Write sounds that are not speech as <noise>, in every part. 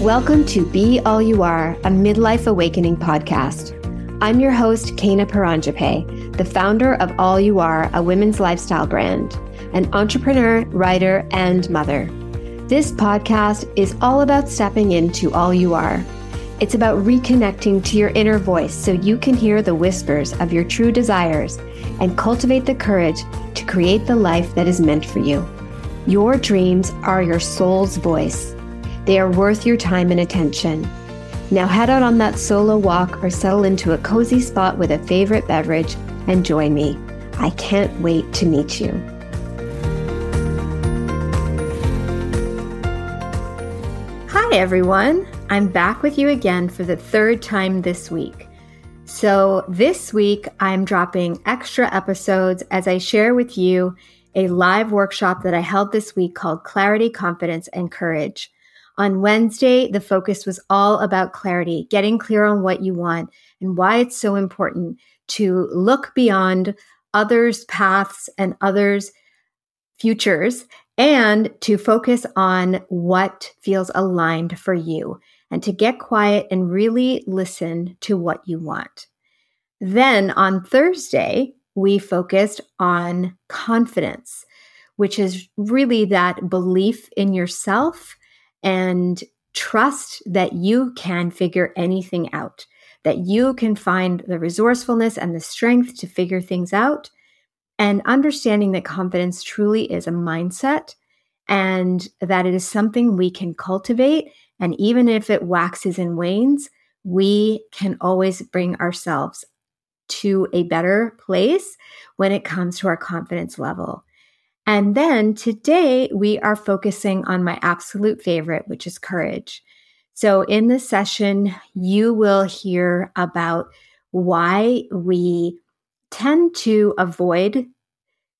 Welcome to Be All You Are, a midlife awakening podcast. I'm your host, Kena Paranjape, the founder of All You Are, a women's lifestyle brand, an entrepreneur, writer, and mother. This podcast is all about stepping into all you are. It's about reconnecting to your inner voice so you can hear the whispers of your true desires and cultivate the courage to create the life that is meant for you. Your dreams are your soul's voice they are worth your time and attention. Now head out on that solo walk or settle into a cozy spot with a favorite beverage and join me. I can't wait to meet you. Hi, everyone. I'm back with you again for the third time this week. So, this week I'm dropping extra episodes as I share with you a live workshop that I held this week called Clarity, Confidence, and Courage. On Wednesday, the focus was all about clarity, getting clear on what you want and why it's so important to look beyond others' paths and others' futures and to focus on what feels aligned for you and to get quiet and really listen to what you want. Then on Thursday, we focused on confidence, which is really that belief in yourself and trust that you can figure anything out, that you can find the resourcefulness and the strength to figure things out, and understanding that confidence truly is a mindset and that it is something we can cultivate. And even if it waxes and wanes, we can always bring ourselves to a better place when it comes to our confidence level. And then today we are focusing on my absolute favorite, which is courage. So in this session, you will hear about why we tend to avoid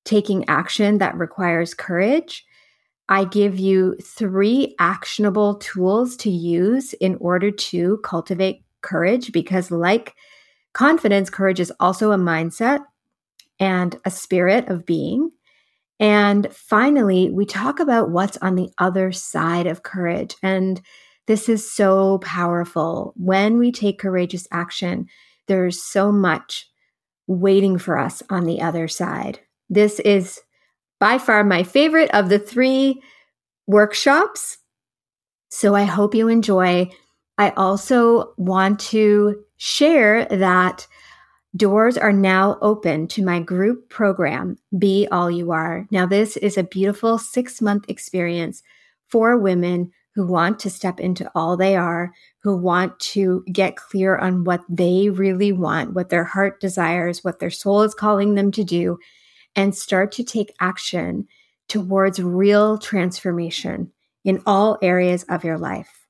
taking action that requires courage. I give you three actionable tools to use in order to cultivate courage because, like confidence, courage is also a mindset and a spirit of being. And finally, we talk about what's on the other side of courage. And this is so powerful. When we take courageous action, there's so much waiting for us on the other side. This is by far my favorite of the three workshops. So I hope you enjoy. I also want to share that Doors are now open to my group program, Be All You Are. Now, this is a beautiful six month experience for women who want to step into all they are, who want to get clear on what they really want, what their heart desires, what their soul is calling them to do, and start to take action towards real transformation in all areas of your life.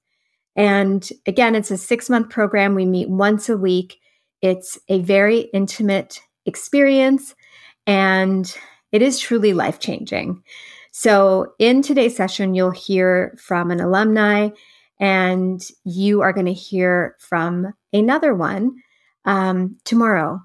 And again, it's a six month program. We meet once a week. It's a very intimate experience and it is truly life changing. So, in today's session, you'll hear from an alumni and you are going to hear from another one um, tomorrow.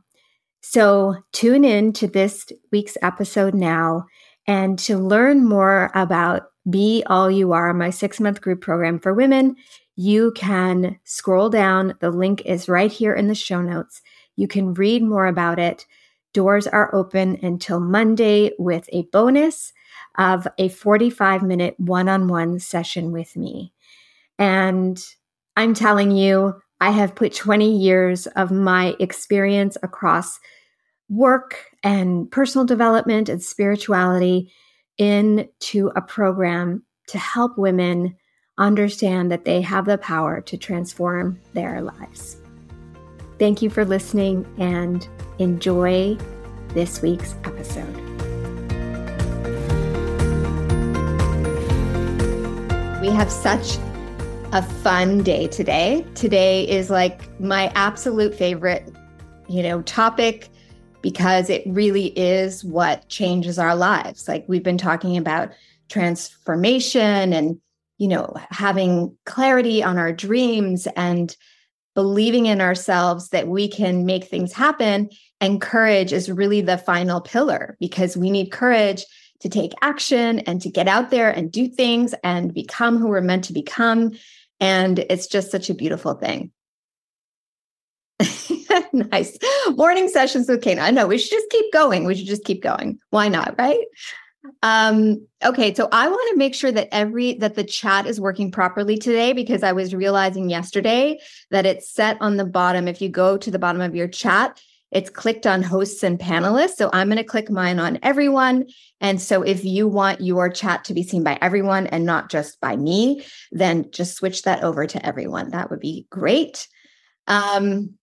So, tune in to this week's episode now. And to learn more about Be All You Are, my six month group program for women, you can scroll down. The link is right here in the show notes. You can read more about it. Doors are open until Monday with a bonus of a 45 minute one on one session with me. And I'm telling you, I have put 20 years of my experience across work and personal development and spirituality into a program to help women understand that they have the power to transform their lives. Thank you for listening and enjoy this week's episode. We have such a fun day today. Today is like my absolute favorite, you know, topic because it really is what changes our lives. Like we've been talking about transformation and you know, having clarity on our dreams and believing in ourselves that we can make things happen. And courage is really the final pillar because we need courage to take action and to get out there and do things and become who we're meant to become. And it's just such a beautiful thing. <laughs> <laughs> nice. Morning sessions with Kena. Know we should just keep going. We should just keep going. Why not? Right. Um, okay, so I want to make sure that every that the chat is working properly today because I was realizing yesterday that it's set on the bottom. If you go to the bottom of your chat, it's clicked on hosts and panelists. So I'm going to click mine on everyone. And so if you want your chat to be seen by everyone and not just by me, then just switch that over to everyone. That would be great. Um,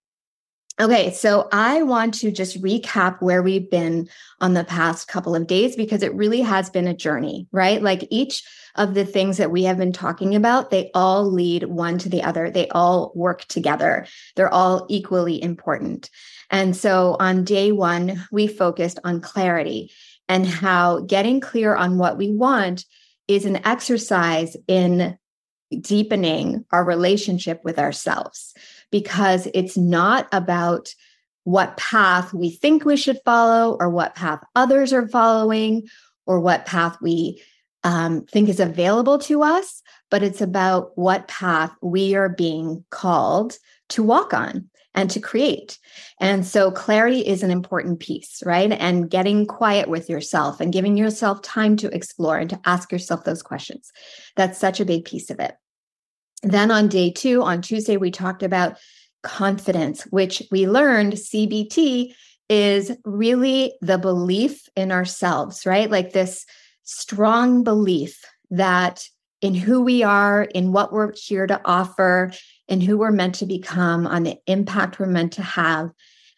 Okay, so I want to just recap where we've been on the past couple of days because it really has been a journey, right? Like each of the things that we have been talking about, they all lead one to the other. They all work together. They're all equally important. And so on day one, we focused on clarity and how getting clear on what we want is an exercise in deepening our relationship with ourselves because it's not about what path we think we should follow or what path others are following or what path we um, think is available to us, but it's about what path we are being called to walk on and to create. And so clarity is an important piece, right? And getting quiet with yourself and giving yourself time to explore and to ask yourself those questions. That's such a big piece of it. Then on day two, on Tuesday, we talked about confidence, which we learned CBT is really the belief in ourselves, right? Like this strong belief that in who we are, in what we're here to offer, in who we're meant to become, on the impact we're meant to have.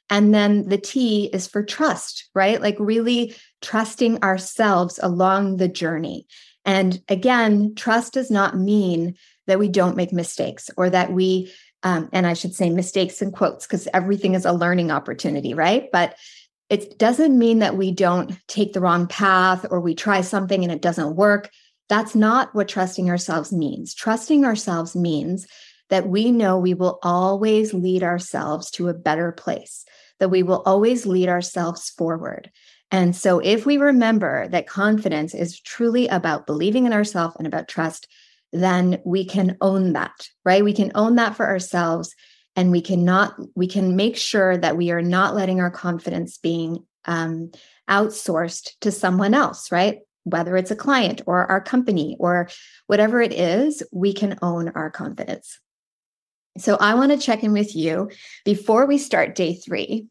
And then the T is for trust, right? Like really trusting ourselves along the journey. And again, trust does not mean that we don't make mistakes or that we, um, and I should say mistakes in quotes because everything is a learning opportunity, right? But it doesn't mean that we don't take the wrong path or we try something and it doesn't work. That's not what trusting ourselves means. Trusting ourselves means that we know we will always lead ourselves to a better place, that we will always lead ourselves forward. And so, if we remember that confidence is truly about believing in ourselves and about trust, then we can own that, right? We can own that for ourselves and we cannot we can make sure that we are not letting our confidence being um, outsourced to someone else right whether it's a client or our company or whatever it is we can own our confidence so i want to check in with you before we start day three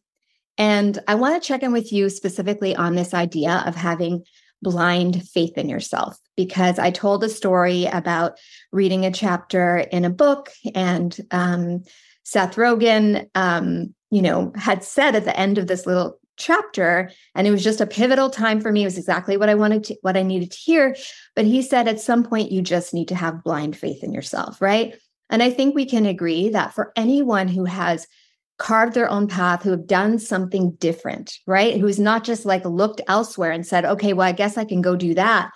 and i want to check in with you specifically on this idea of having blind faith in yourself because I told a story about reading a chapter in a book, and um, Seth Rogen, um, you know, had said at the end of this little chapter, and it was just a pivotal time for me. It was exactly what I wanted to, what I needed to hear. But he said, at some point, you just need to have blind faith in yourself, right? And I think we can agree that for anyone who has carved their own path, who have done something different, right? Who's not just like looked elsewhere and said, okay, well, I guess I can go do that.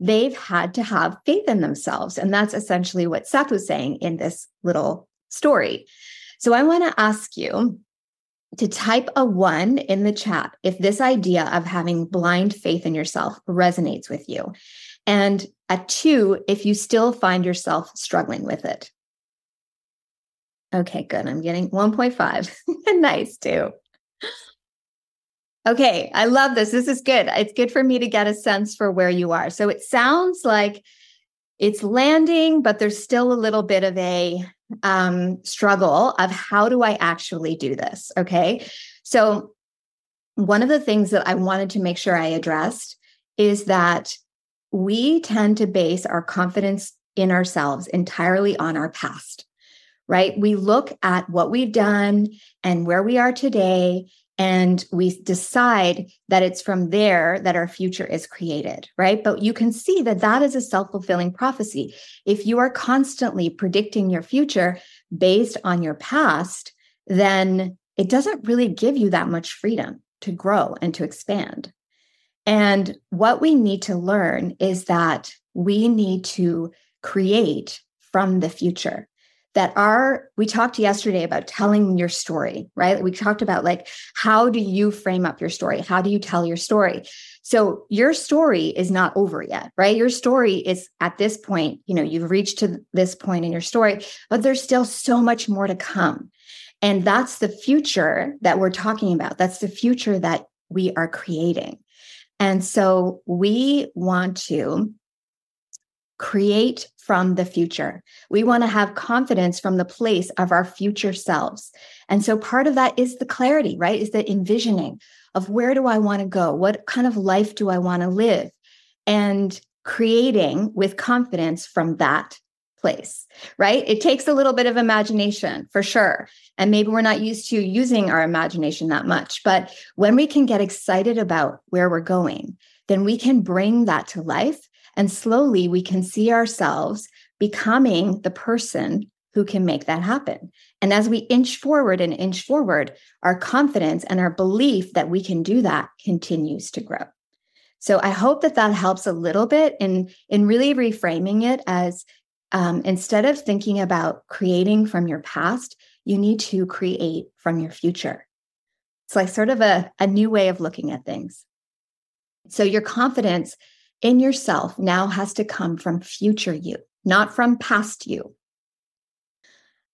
They've had to have faith in themselves. And that's essentially what Seth was saying in this little story. So I want to ask you to type a one in the chat if this idea of having blind faith in yourself resonates with you. And a two if you still find yourself struggling with it. Okay, good. I'm getting 1.5. <laughs> nice, too. Okay, I love this. This is good. It's good for me to get a sense for where you are. So it sounds like it's landing, but there's still a little bit of a um, struggle of how do I actually do this? Okay. So, one of the things that I wanted to make sure I addressed is that we tend to base our confidence in ourselves entirely on our past right? We look at what we've done and where we are today, and we decide that it's from there that our future is created, right? But you can see that that is a self fulfilling prophecy. If you are constantly predicting your future based on your past, then it doesn't really give you that much freedom to grow and to expand. And what we need to learn is that we need to create from the future that are we talked yesterday about telling your story right? We talked about like how do you frame up your story? How do you tell your story? So your story is not over yet right? Your story is at this point you know you've reached to this point in your story but there's still so much more to come. And that's the future that we're talking about. That's the future that we are creating. And so we want to create from the future. We want to have confidence from the place of our future selves. And so part of that is the clarity, right? Is the envisioning of where do I want to go? What kind of life do I want to live? And creating with confidence from that place, right? It takes a little bit of imagination for sure. And maybe we're not used to using our imagination that much. But when we can get excited about where we're going, then we can bring that to life and slowly we can see ourselves becoming the person who can make that happen. And as we inch forward and inch forward, our confidence and our belief that we can do that continues to grow. So I hope that that helps a little bit in, in really reframing it as um, instead of thinking about creating from your past, you need to create from your future. It's like sort of a, a new way of looking at things. So your confidence in yourself now has to come from future you, not from past you.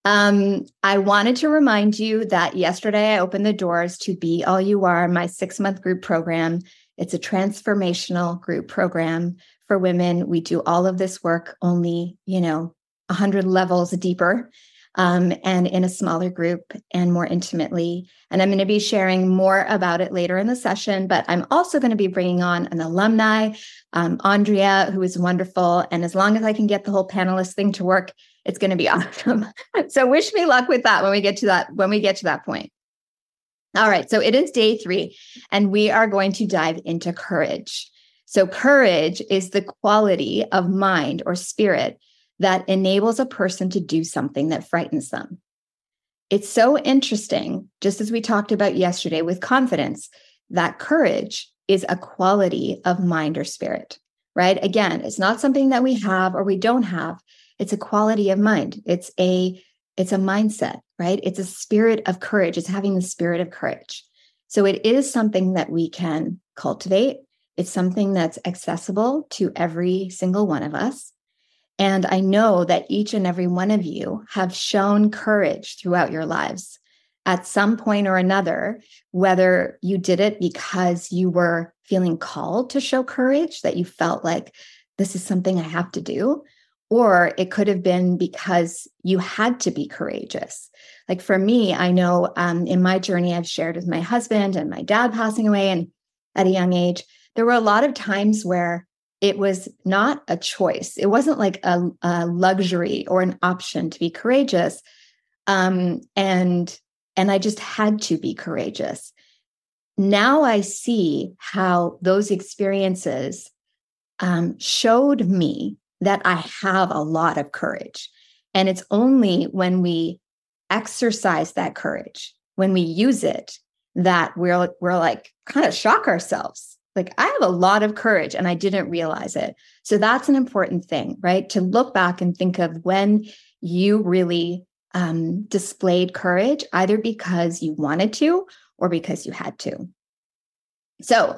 Um, I wanted to remind you that yesterday I opened the doors to Be All You Are, my six month group program. It's a transformational group program for women. We do all of this work only, you know, 100 levels deeper um, and in a smaller group and more intimately. And I'm going to be sharing more about it later in the session, but I'm also going to be bringing on an alumni, um, Andrea, who is wonderful. And as long as I can get the whole panelist thing to work, it's going to be <laughs> awesome. so wish me luck with that when we get to that when we get to that point. All right, so it is day 3 and we are going to dive into courage. So courage is the quality of mind or spirit that enables a person to do something that frightens them. It's so interesting, just as we talked about yesterday with confidence, that courage is a quality of mind or spirit, right? Again, it's not something that we have or we don't have. It's a quality of mind. It's a it's a mindset, right? It's a spirit of courage. It's having the spirit of courage. So it is something that we can cultivate. It's something that's accessible to every single one of us. And I know that each and every one of you have shown courage throughout your lives at some point or another, whether you did it because you were feeling called to show courage, that you felt like this is something I have to do, or it could have been because you had to be courageous. Like for me, I know um, in my journey, I've shared with my husband and my dad passing away and at a young age, there were a lot of times where it was not a choice. It wasn't like a, a luxury or an option to be courageous. Um, and and I just had to be courageous. Now I see how those experiences um, showed me that I have a lot of courage. And it's only when we exercise that courage, when we use it, that we're, we're like kind of shock ourselves like I have a lot of courage and I didn't realize it. So that's an important thing, right? To look back and think of when you really um, displayed courage, either because you wanted to or because you had to. So,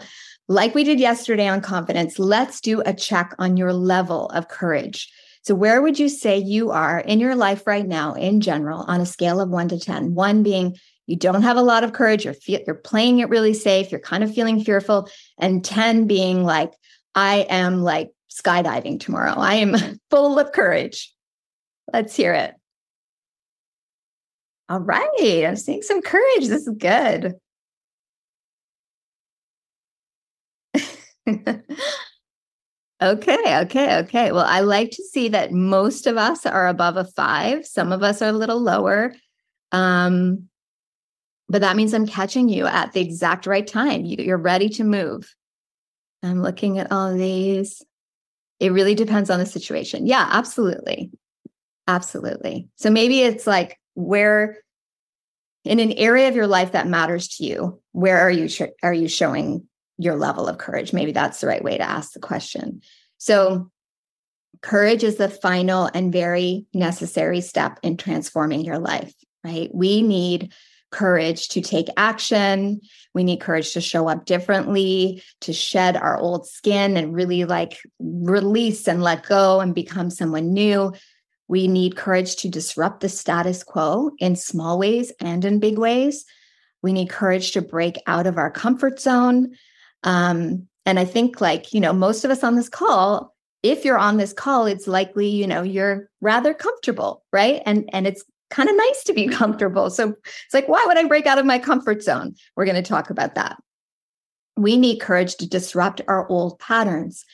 like we did yesterday on confidence, let's do a check on your level of courage. So, where would you say you are in your life right now, in general, on a scale of one to 10? One being you don't have a lot of courage, you're, fe- you're playing it really safe, you're kind of feeling fearful, and 10 being like, I am like skydiving tomorrow. I am <laughs> full of courage. Let's hear it. All right, I'm seeing some courage. This is good. <laughs> okay, okay, okay. Well, I like to see that most of us are above a five. Some of us are a little lower. Um, but that means I'm catching you at the exact right time. You, are ready to move. I'm looking at all these. It really depends on the situation. Yeah, absolutely. Absolutely. So maybe it's like where in an area of your life that matters to you, where are you are you showing your level of courage? Maybe that's the right way to ask the question. So courage is the final and very necessary step in transforming your life, right? We need courage to take action. We need courage to show up differently, to shed our old skin and really like release and let go and become someone new. We need courage to disrupt the status quo in small ways and in big ways. We need courage to break out of our comfort zone. Um, and I think, like, you know, most of us on this call, if you're on this call, it's likely, you know, you're rather comfortable, right? And and it's kind of nice to be <laughs> comfortable. So it's like, why would I break out of my comfort zone? We're going to talk about that. We need courage to disrupt our old patterns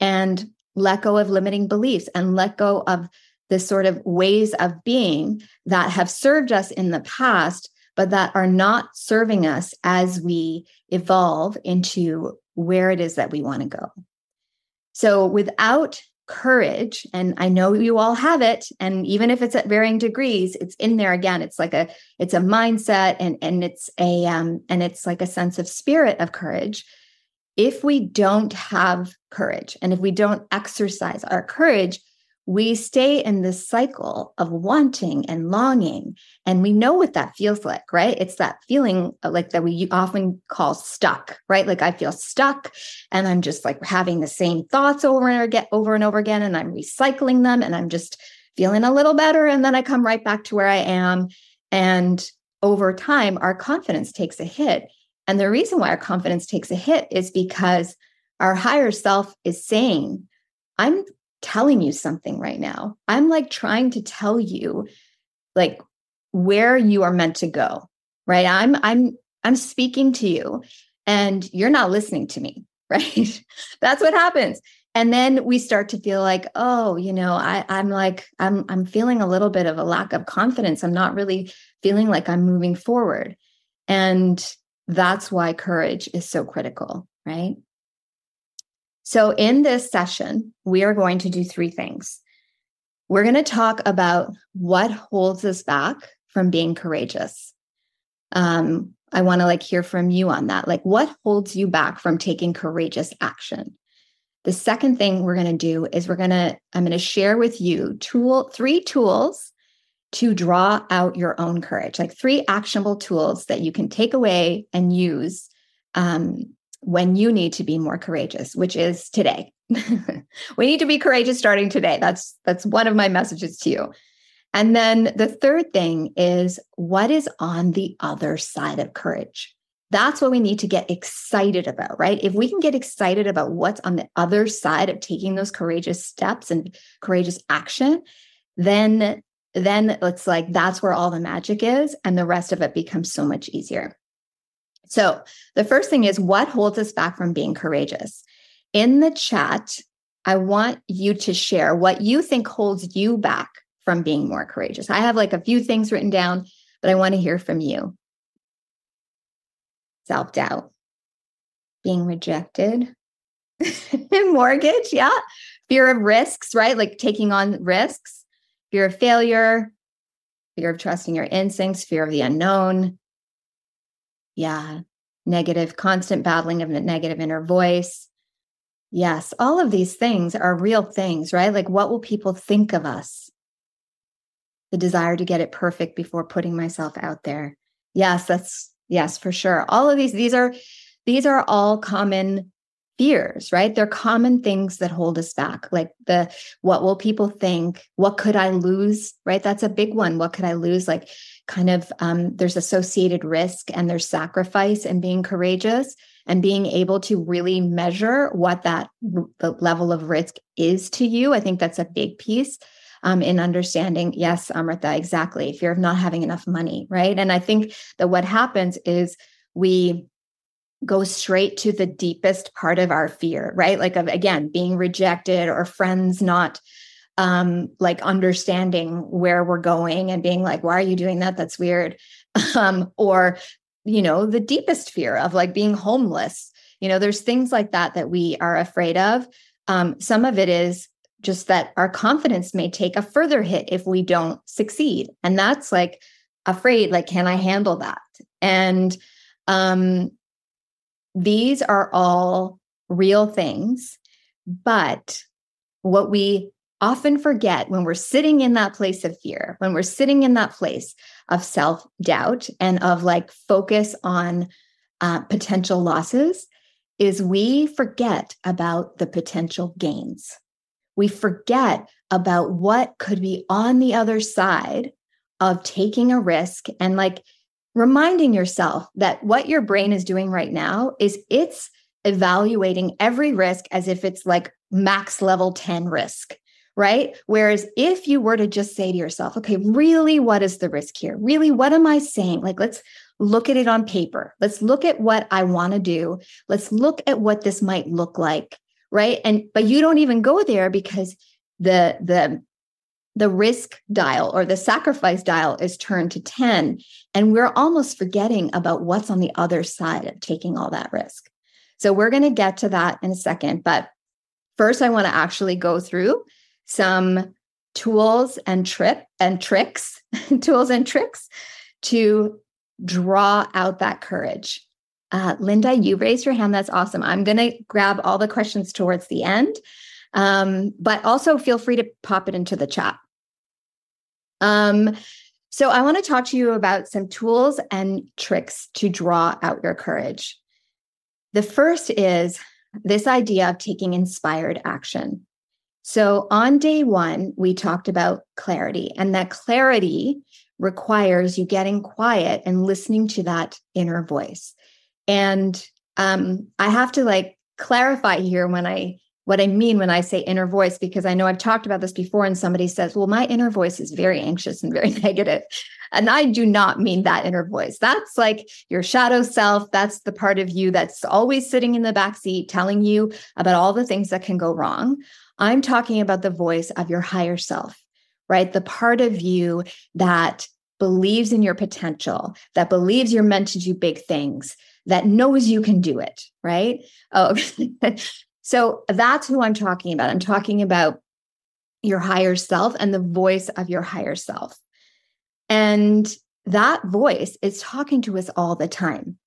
and let go of limiting beliefs and let go of the sort of ways of being that have served us in the past, but that are not serving us as we evolve into where it is that we want to go. So without courage and i know you all have it and even if it's at varying degrees it's in there again. It's like a it's a mindset and and it's a um and it's like a sense of spirit of courage. If we don't have courage and if we don't exercise our courage we stay in this cycle of wanting and longing. And we know what that feels like, right? It's that feeling uh, like that we often call stuck, right? Like I feel stuck and I'm just like having the same thoughts over and again, over and over again, and I'm recycling them and I'm just feeling a little better. And then I come right back to where I am. And over time, our confidence takes a hit. And the reason why our confidence takes a hit is because our higher self is saying, I'm telling you something right now. I'm like trying to tell you like where you are meant to go. Right? I'm I'm I'm speaking to you and you're not listening to me, <laughs> right? That's what happens. And then we start to feel like, oh, you know, I, I'm like, I'm I'm feeling a little bit of a lack of confidence. I'm not really feeling like I'm moving forward. And that's why courage is so critical, right? So, in this session, we are going to do three things. We're going to talk about what holds us back from being courageous. Um, I want to like hear from you on that. Like, what holds you back from taking courageous action? The second thing we're going to do is we're going to, I'm going to share with you tool, three tools to draw out your own courage, like three actionable tools that you can take away and use um, when you need to be more courageous, which is today. <laughs> we need to be courageous starting today. That's that's one of my messages to you. And then the third thing is what is on the other side of courage? That's what we need to get excited about, right? If we can get excited about what's on the other side of taking those courageous steps and courageous action, then then it's like that's where all the magic is and the rest of it becomes so much easier. So, the first thing is what holds us back from being courageous? In the chat, I want you to share what you think holds you back from being more courageous. I have like a few things written down, but I want to hear from you. Self doubt, being rejected, <laughs> mortgage, yeah. Fear of risks, right? Like taking on risks, fear of failure, fear of trusting your instincts, fear of the unknown, yeah. Negative, constant battling of the negative inner voice. Yes, all of these things are real things, right? Like, what will people think of us? The desire to get it perfect before putting myself out there. Yes, that's yes, for sure. All of these, these are these are all common fears, right? They're common things that hold us back. Like the what will people think? What could I lose? Right? That's a big one. What could I lose? Like kind of um, there's associated risk and there's sacrifice and being courageous and being able to really measure what that the level of risk is to you. I think that's a big piece. Um, in understanding, yes, Amrita, exactly. Fear of not having enough money, right? And I think that what happens is we go straight to the deepest part of our fear, right? Like of again being rejected or friends not um like understanding where we're going and being like why are you doing that? That's weird. <laughs> Um or you know the deepest fear of like being homeless. You know there's things like that that we are afraid of. Um some of it is just that our confidence may take a further hit if we don't succeed. And that's like afraid like can i handle that? And um these are all real things but what we often forget when we're sitting in that place of fear, when we're sitting in that place of self doubt and of like focus on uh, potential losses, is we forget about the potential gains. We forget about what could be on the other side of taking a risk and like reminding yourself that what your brain is doing right now is it's evaluating every risk as if it's like max level 10 risk right? Whereas if you were to just say to yourself, okay, really, what is the risk here? Really, what am I saying? Like, let's look at it on paper. Let's look at what I want to do. Let's look at what this might look like, right? And but you don't even go there because the the the risk dial or the sacrifice dial is turned to 10 and we're almost forgetting about what's on the other side of taking all that risk. So we're going to get to that in a second, but first I want to actually go through some tools and trip and tricks, <laughs> tools and tricks to draw out that courage. Uh, Linda, you raised your hand. That's awesome. I'm going to grab all the questions towards the end, um, but also feel free to pop it into the chat. Um, so, I want to talk to you about some tools and tricks to draw out your courage. The first is this idea of taking inspired action. So on day one, we talked about clarity, and that clarity requires you getting quiet and listening to that inner voice. And um, I have to like clarify here when I what I mean when I say inner voice, because I know I've talked about this before, and somebody says, Well, my inner voice is very anxious and very <laughs> negative. And I do not mean that inner voice. That's like your shadow self. That's the part of you that's always sitting in the back seat telling you about all the things that can go wrong. I'm talking about the voice of your higher self, right? The part of you that believes in your potential, that believes you're meant to do big things, that knows you can do it, right? Oh, <laughs> so that's who I'm talking about. I'm talking about your higher self and the voice of your higher self. And that voice is talking to us all the time.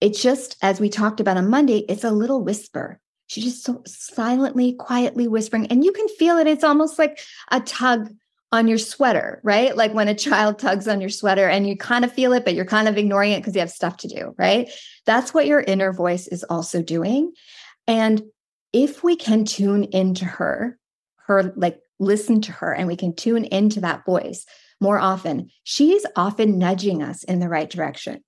It's just, as we talked about on Monday, it's a little whisper. She's just so silently, quietly whispering. And you can feel it. It's almost like a tug on your sweater, right? Like when a child <laughs> tugs on your sweater and you kind of feel it, but you're kind of ignoring it because you have stuff to do, right? That's what your inner voice is also doing. And if we can tune into her, her, like listen to her, and we can tune into that voice more often, she's often nudging us in the right direction.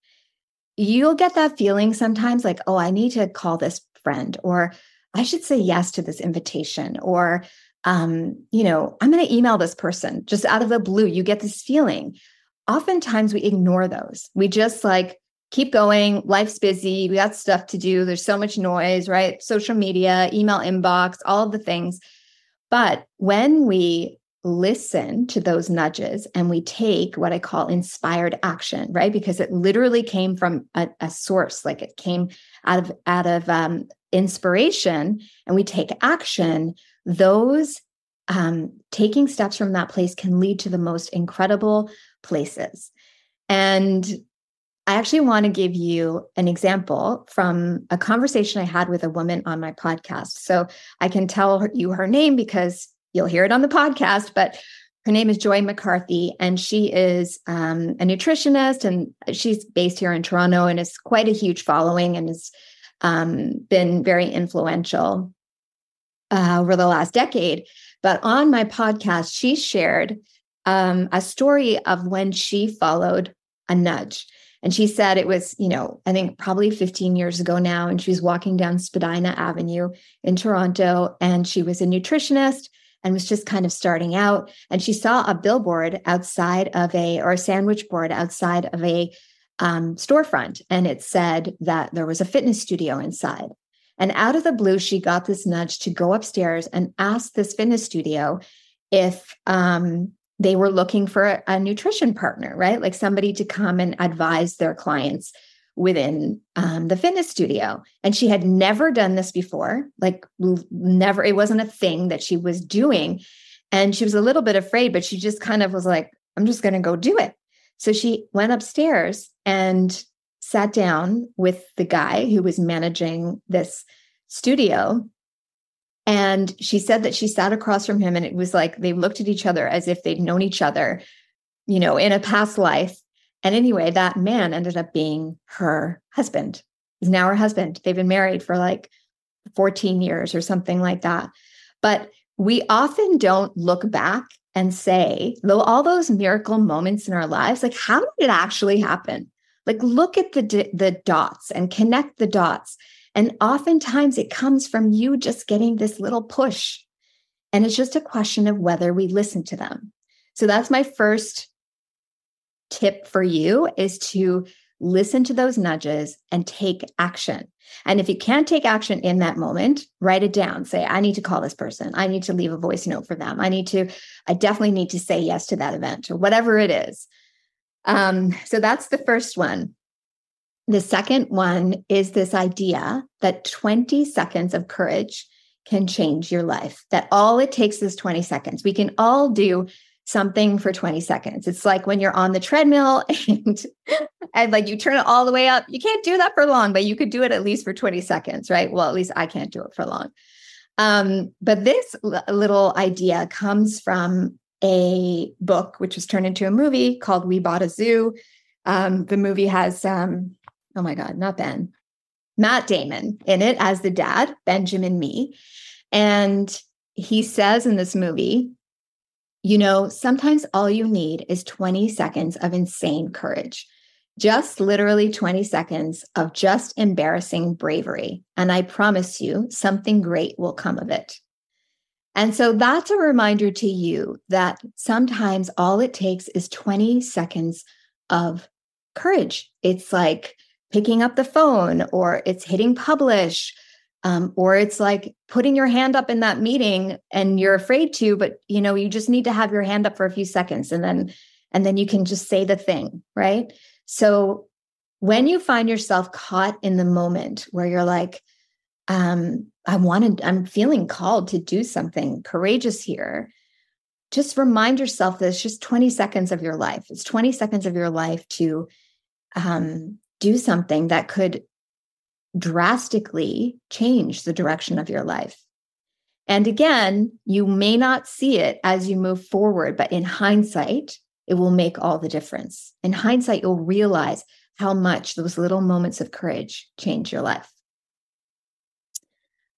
You'll get that feeling sometimes like, oh, I need to call this friend, or I should say yes to this invitation, or, um, you know, I'm going to email this person just out of the blue. You get this feeling. Oftentimes we ignore those. We just like keep going. Life's busy. We got stuff to do. There's so much noise, right? Social media, email inbox, all of the things. But when we listen to those nudges and we take what I call inspired action, right? Because it literally came from a, a source, like it came out of out of um, inspiration, and we take action. Those um, taking steps from that place can lead to the most incredible places. And I actually want to give you an example from a conversation I had with a woman on my podcast. So I can tell you her name because you'll hear it on the podcast, but her name is Joy McCarthy, and she is um, a nutritionist, and she's based here in Toronto, and is quite a huge following, and has um, been very influential uh, over the last decade. But on my podcast, she shared um, a story of when she followed a nudge. And she said it was, you know, I think probably 15 years ago now. And she was walking down Spadina Avenue in Toronto, and she was a nutritionist and was just kind of starting out. And she saw a billboard outside of a, or a sandwich board outside of a um, storefront. And it said that there was a fitness studio inside. And out of the blue, she got this nudge to go upstairs and ask this fitness studio if um, they were looking for a, a nutrition partner, right? Like somebody to come and advise their clients within um, the fitness studio. And she had never done this before, like, never, it wasn't a thing that she was doing. And she was a little bit afraid, but she just kind of was like, I'm just going to go do it. So she went upstairs and sat down with the guy who was managing this studio. And she said that she sat across from him and it was like they looked at each other as if they'd known each other, you know, in a past life. And anyway, that man ended up being her husband. He's now her husband. They've been married for like 14 years or something like that. But we often don't look back and say, though all those miracle moments in our lives, like how did it actually happen? Like look at the the dots and connect the dots and oftentimes it comes from you just getting this little push. And it's just a question of whether we listen to them. So that's my first tip for you is to listen to those nudges and take action. And if you can't take action in that moment, write it down. Say, I need to call this person. I need to leave a voice note for them. I need to, I definitely need to say yes to that event or whatever it is. Um, so that's the first one. The second one is this idea that 20 seconds of courage can change your life, that all it takes is 20 seconds. We can all do something for 20 seconds. It's like when you're on the treadmill <laughs> and, and like you turn it all the way up. You can't do that for long, but you could do it at least for 20 seconds, right? Well, at least I can't do it for long. Um, but this l- little idea comes from a book, which was turned into a movie called We Bought a Zoo. Um, the movie has um, oh my God, not Ben, Matt Damon in it as the dad, Benjamin Mee. And he says in this movie, you know, sometimes all you need is 20 seconds of insane courage, just literally 20 seconds of just embarrassing bravery. And I promise you, something great will come of it. And so that's a reminder to you that sometimes all it takes is 20 seconds of courage. It's like picking up the phone or it's hitting publish um, or it's like putting your hand up in that meeting and you're afraid to but you know you just need to have your hand up for a few seconds and then and then you can just say the thing right? So when you find yourself caught in the moment where you're like um i wanted i'm feeling called to do something courageous here just remind yourself that it's just 20 seconds of your life. It's 20 seconds of your life to um do something that could drastically change the direction of your life. And again, you may not see it as you move forward, but in hindsight, it will make all the difference. In hindsight, you'll realize how much those little moments of courage change your life.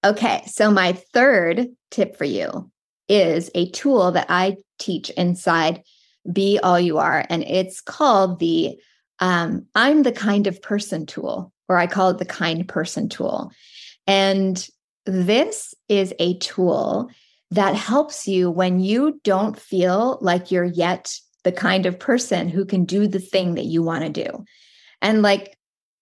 Okay, so my third tip for you is a tool that I teach inside Be All You Are, and it's called the um, I'm the kind of person tool, or I call it the kind person tool. And this is a tool that helps you when you don't feel like you're yet the kind of person who can do the thing that you want to do. And like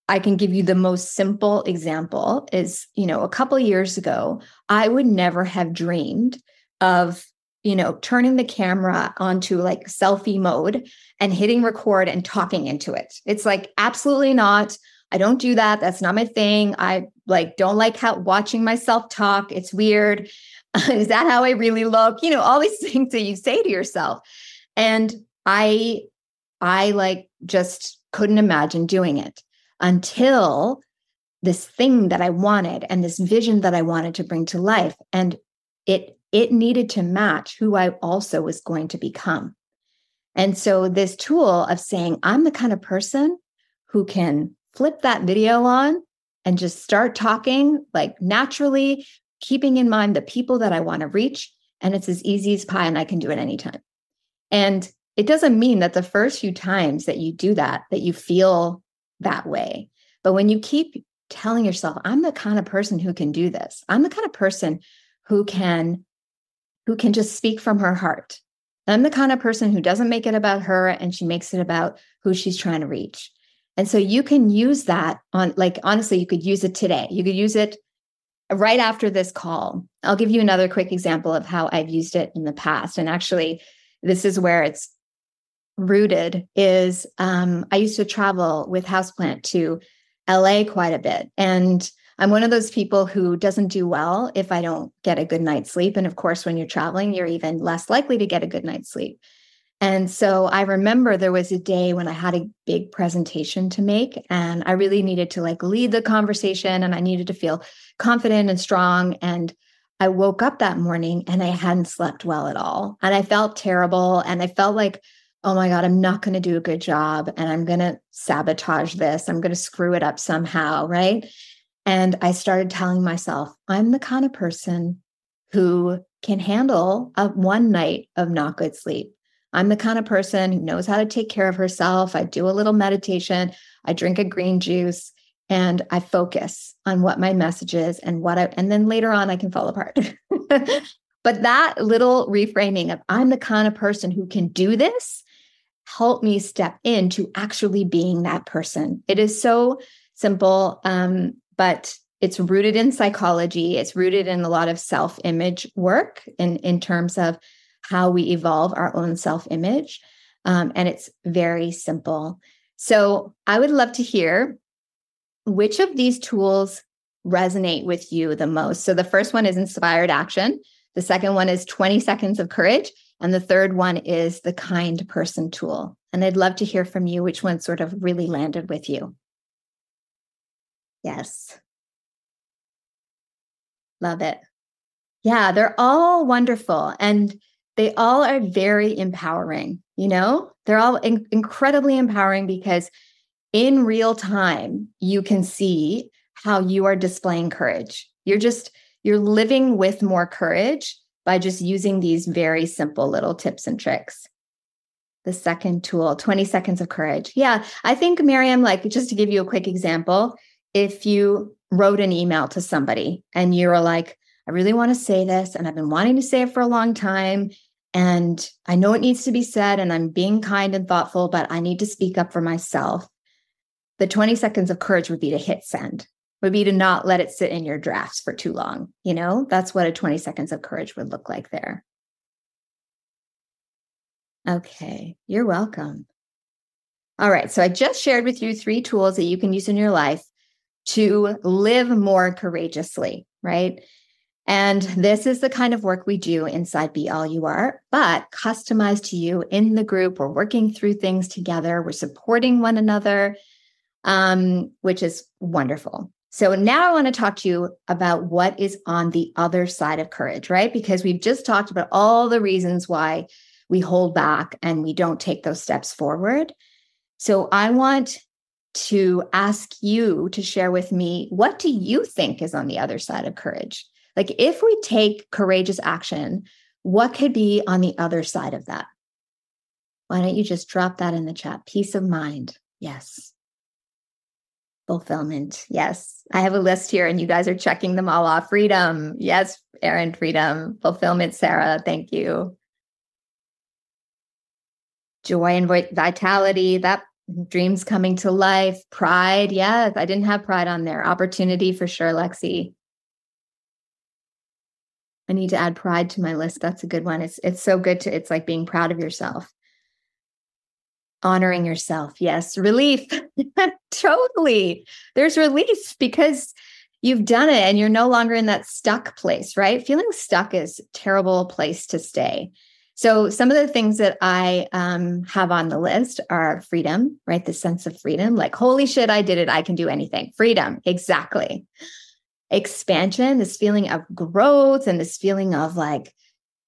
I can give you the most simple example is, you know, a couple years ago, I would never have dreamed of you know, turning the camera onto like selfie mode and hitting record and talking into it. It's like absolutely not. I don't do that. That's not my thing. I like don't like how watching myself talk. It's weird. <laughs> Is that how I really look? You know, all these <laughs> things that you say to yourself. And I I like just couldn't imagine doing it until this thing that I wanted and this vision that I wanted to bring to life and it it needed to match who I also was going to become. And so, this tool of saying, I'm the kind of person who can flip that video on and just start talking like naturally, keeping in mind the people that I want to reach. And it's as easy as pie, and I can do it anytime. And it doesn't mean that the first few times that you do that, that you feel that way. But when you keep telling yourself, I'm the kind of person who can do this, I'm the kind of person who can who can just speak from her heart. I'm the kind of person who doesn't make it about her and she makes it about who she's trying to reach. And so you can use that on, like, honestly, you could use it today. You could use it right after this call. I'll give you another quick example of how I've used it in the past. And actually, this is where it's rooted is um, I used to travel with Houseplant to LA quite a bit. And I'm one of those people who doesn't do well if I don't get a good night's sleep. And of course, when you're traveling, you're even less likely to get a good night's sleep. And so I remember there was a day when I had a big presentation to make and I really needed to like lead the conversation and I needed to feel confident and strong. And I woke up that morning and I hadn't slept well at all. And I felt terrible. And I felt like, oh my God, I'm not going to do a good job. And I'm going to sabotage this. I'm going to screw it up somehow. Right. And I started telling myself, I'm the kind of person who can handle a one night of not good sleep. I'm the kind of person who knows how to take care of herself. I do a little meditation. I drink a green juice and I focus on what my message is and what I, and then later on I can fall apart. <laughs> but that little reframing of I'm the kind of person who can do this helped me step into actually being that person. It is so simple, um, but it's rooted in psychology. It's rooted in a lot of self image work in, in terms of how we evolve our own self image. Um, and it's very simple. So I would love to hear which of these tools resonate with you the most? So the first one is inspired action. The second one is 20 seconds of courage. And the third one is the kind person tool. And I'd love to hear from you which one sort of really landed with you. Yes. Love it. Yeah, they're all wonderful and they all are very empowering. You know, they're all in- incredibly empowering because in real time, you can see how you are displaying courage. You're just, you're living with more courage by just using these very simple little tips and tricks. The second tool, 20 seconds of courage. Yeah, I think, Miriam, like just to give you a quick example, if you wrote an email to somebody and you were like, I really want to say this, and I've been wanting to say it for a long time. And I know it needs to be said, and I'm being kind and thoughtful, but I need to speak up for myself the 20 seconds of courage would be to hit send. Would be to not let it sit in your drafts for too long you know? That's what a 20 seconds of courage would look like there. Okay you're welcome. All right so i just shared with you three tools that you can use in your life to live more courageously right and this is the kind of work we do inside Be All You Are, but customized to you in the group. We're working through things together. We're supporting one another um, which is wonderful. So now I want to talk to you about what is on the other side of courage, right? Because we've just talked about all the reasons why we hold back and we don't take those steps forward. So I want to ask you to share with me what do you think is on the other side of courage? Like if we take courageous action, what could be on the other side of that? Why don't you just drop that in the chat? Peace of mind. Yes. Fulfillment. Yes. I have a list here and you guys are checking them all off. Freedom. Yes, Aaron, freedom. Fulfillment, Sarah. Thank you. Joy and vitality. That dreams coming to life. Pride. Yes, I didn't have pride on there. Opportunity for sure, Lexi. I need to add pride to my list. That's a good one. It's it's so good to it's like being proud of yourself honoring yourself. Yes, relief. <laughs> totally. There's relief because you've done it and you're no longer in that stuck place, right? Feeling stuck is a terrible place to stay. So, some of the things that I um, have on the list are freedom, right? The sense of freedom, like, holy shit, I did it. I can do anything. Freedom, exactly. Expansion, this feeling of growth and this feeling of like,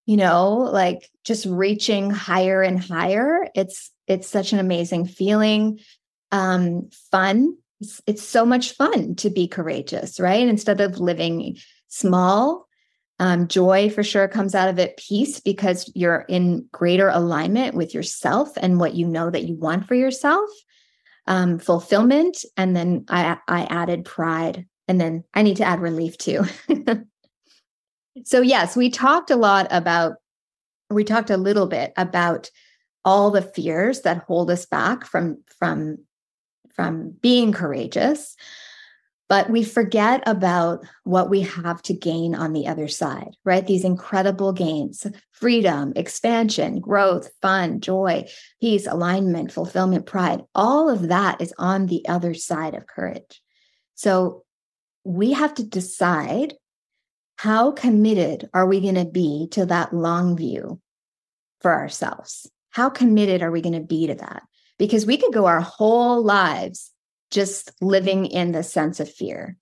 you know, like just reaching higher and higher. It's it's such an amazing feeling. Um, fun. It's, it's so much fun to be courageous, right? Instead of living small, um, joy for sure comes out of it. Peace because you're in greater alignment with yourself and what you know that you want for yourself. Um, fulfillment, and then I I added pride, and then I need to add relief too. <laughs> so yes, we talked a lot about. We talked a little bit about all the fears that hold us back from from from being courageous but we forget about what we have to gain on the other side right? These incredible gains freedom expansion growth fun joy peace alignment fulfillment pride. All of that is on the other side of courage. So we have to decide how committed are we going to be to that long view for ourselves? How committed are we going to be to that? Because we could go our whole lives just living in the sense of fear.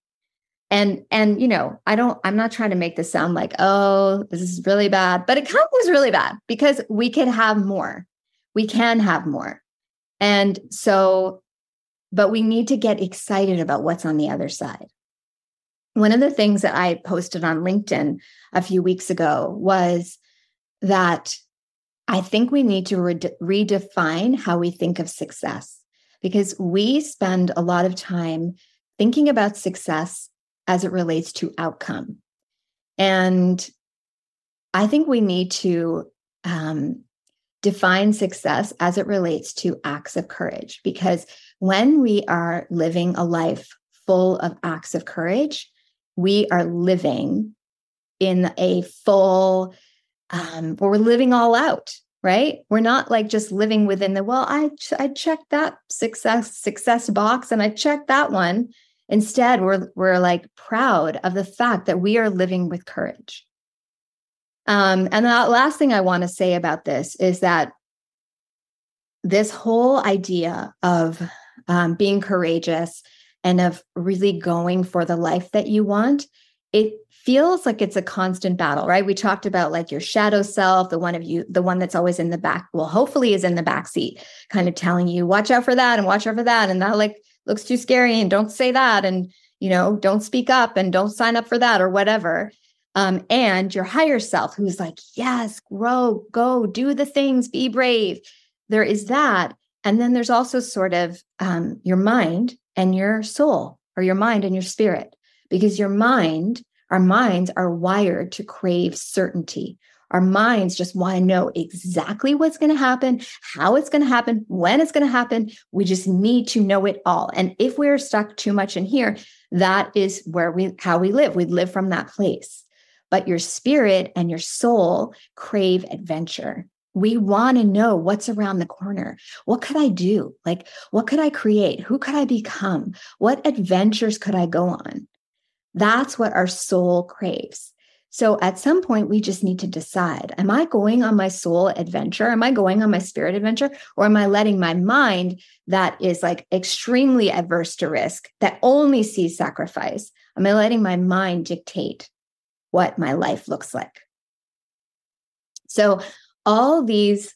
and and you know i don't i'm not trying to make this sound like oh this is really bad but it kind of is really bad because we could have more. We can have more. And so but we need to get excited about what's on the other side. One of the things that i posted on linkedin a few weeks ago was that i think we need to re- redefine how we think of success because we spend a lot of time thinking about success as it relates to outcome. And I think we need to um, define success as it relates to acts of courage, because when we are living a life full of acts of courage, we are living in a full, um, we're living all out right we're not like just living within the well i i checked that success success box and i checked that one Instead, we're, we're like proud of the fact that we are living with courage. Um, and the last thing I want to say about this is that this whole idea of um, being courageous and of really going for the life that you want, it feels like it's a constant battle, right? We talked about like your shadow self, the one of you, the one that's always in the back, well, hopefully is in the back seat, kind of telling you, watch out for that and watch out for that. And that like looks too scary and don't say that and you know don't speak up and don't sign up for that or whatever um, and your higher self who's like yes grow go do the things be brave there is that and then there's also sort of um, your mind and your soul or your mind and your spirit because your mind our minds are wired to crave certainty our minds just want to know exactly what's going to happen, how it's going to happen, when it's going to happen. We just need to know it all. And if we're stuck too much in here, that is where we how we live. We live from that place. But your spirit and your soul crave adventure. We want to know what's around the corner. What could I do? Like, what could I create? Who could I become? What adventures could I go on? That's what our soul craves. So at some point, we just need to decide Am I going on my soul adventure? Am I going on my spirit adventure? Or am I letting my mind that is like extremely adverse to risk, that only sees sacrifice? Am I letting my mind dictate what my life looks like? So, all these,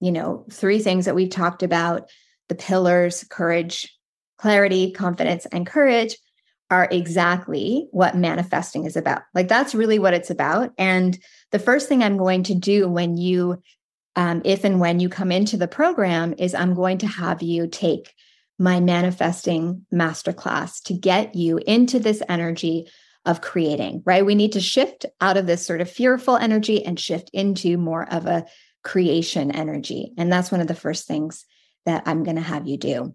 you know, three things that we've talked about the pillars, courage, clarity, confidence, and courage are exactly what manifesting is about. Like that's really what it's about. And the first thing I'm going to do when you, um, if and when you come into the program, is I'm going to have you take my manifesting masterclass to get you into this energy of creating, right? We need to shift out of this sort of fearful energy and shift into more of a creation energy. And that's one of the first things that I'm going to have you do.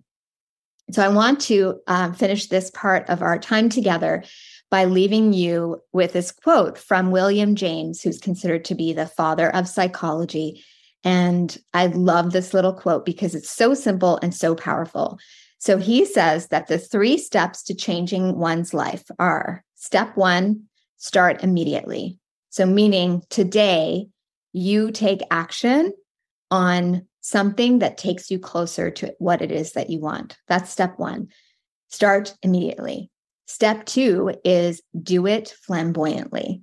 So I want to um, finish this part of our time together by leaving you with this quote from William James, who's considered to be the father of psychology. And I love this little quote because it's so simple and so powerful. So he says that the three steps to changing one's life are step one, start immediately. So, meaning today, you take action on something that takes you closer to what it is that you want. That's step one. Start immediately. Step two is do it flamboyantly.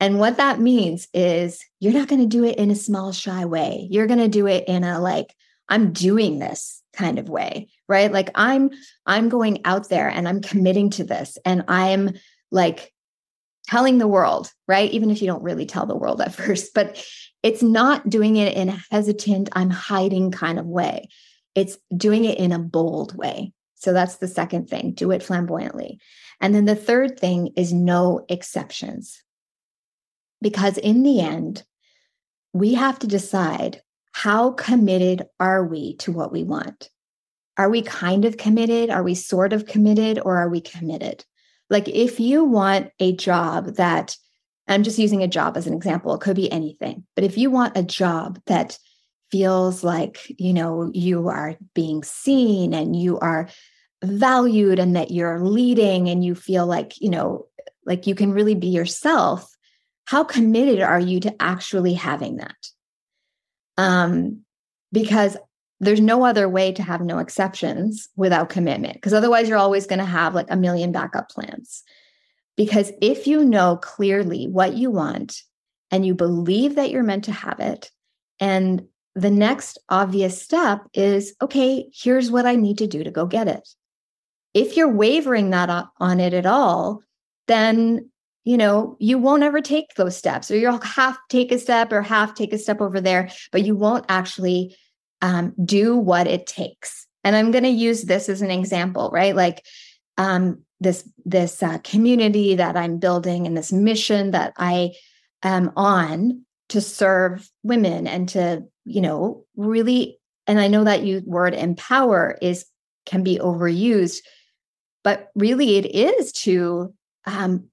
And what that means is you're not going to do it in a small, shy way. You're going to do it in a like, I'm doing this kind of way, right? Like I'm I'm going out there and I'm committing to this and I'm like telling the world, right? Even if you don't really tell the world at <laughs> first, but it's not doing it in a hesitant, I'm hiding kind of way. It's doing it in a bold way. So that's the second thing do it flamboyantly. And then the third thing is no exceptions. Because in the end, we have to decide how committed are we to what we want? Are we kind of committed? Are we sort of committed? Or are we committed? Like, if you want a job that I'm just using a job as an example, it could be anything. But if you want a job that feels like, you know, you are being seen and you are valued and that you're leading and you feel like, you know, like you can really be yourself, how committed are you to actually having that? Um, because there's no other way to have no exceptions without commitment, because otherwise you're always going to have like a million backup plans. Because if you know clearly what you want and you believe that you're meant to have it, and the next obvious step is okay, here's what I need to do to go get it. If you're wavering that on it at all, then you know you won't ever take those steps or you'll half take a step or half take a step over there but you won't actually um, do what it takes. And i'm going to use this as an example right? Like um, this this uh, community that i'm building and this mission that i am on to serve women and to you know really and i know that you word empower is can be overused but really it is to um,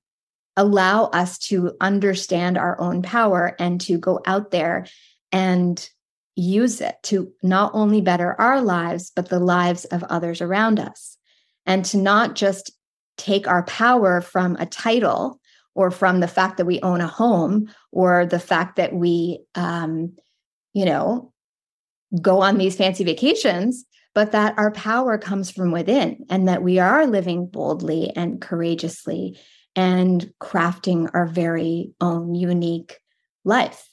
allow us to understand our own power and to go out there and use it to not only better our lives, but the lives of others around us. And to not just take our power from a title or from the fact that we own a home or the fact that we, um, you know, go on these fancy vacations, but that our power comes from within and that we are living boldly and courageously and crafting our very own unique life.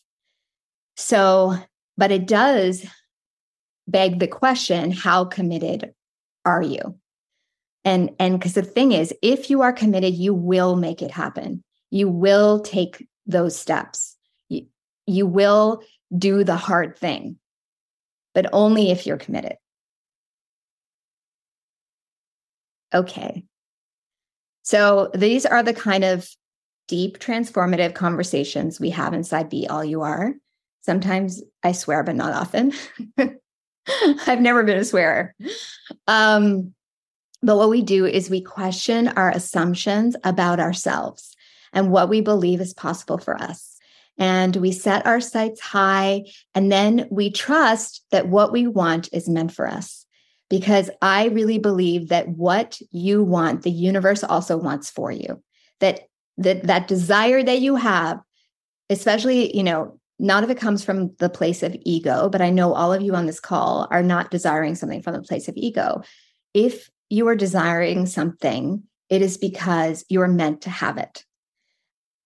So, but it does beg the question how committed are you? And and because the thing is if you are committed you will make it happen. You will take those steps. You, you will do the hard thing. But only if you're committed. Okay. So these are the kind of deep transformative conversations we have inside Be All You Are. Sometimes I swear, but not often. <laughs> I've never been a swearer. Um, but what we do is we question our assumptions about ourselves and what we believe is possible for us. And we set our sights high, and then we trust that what we want is meant for us because I really believe that what you want, the universe also wants for you. That that that desire that you have, especially, you know, not if it comes from the place of ego, but I know all of you on this call are not desiring something from the place of ego. If you are desiring something, it is because you are meant to have it.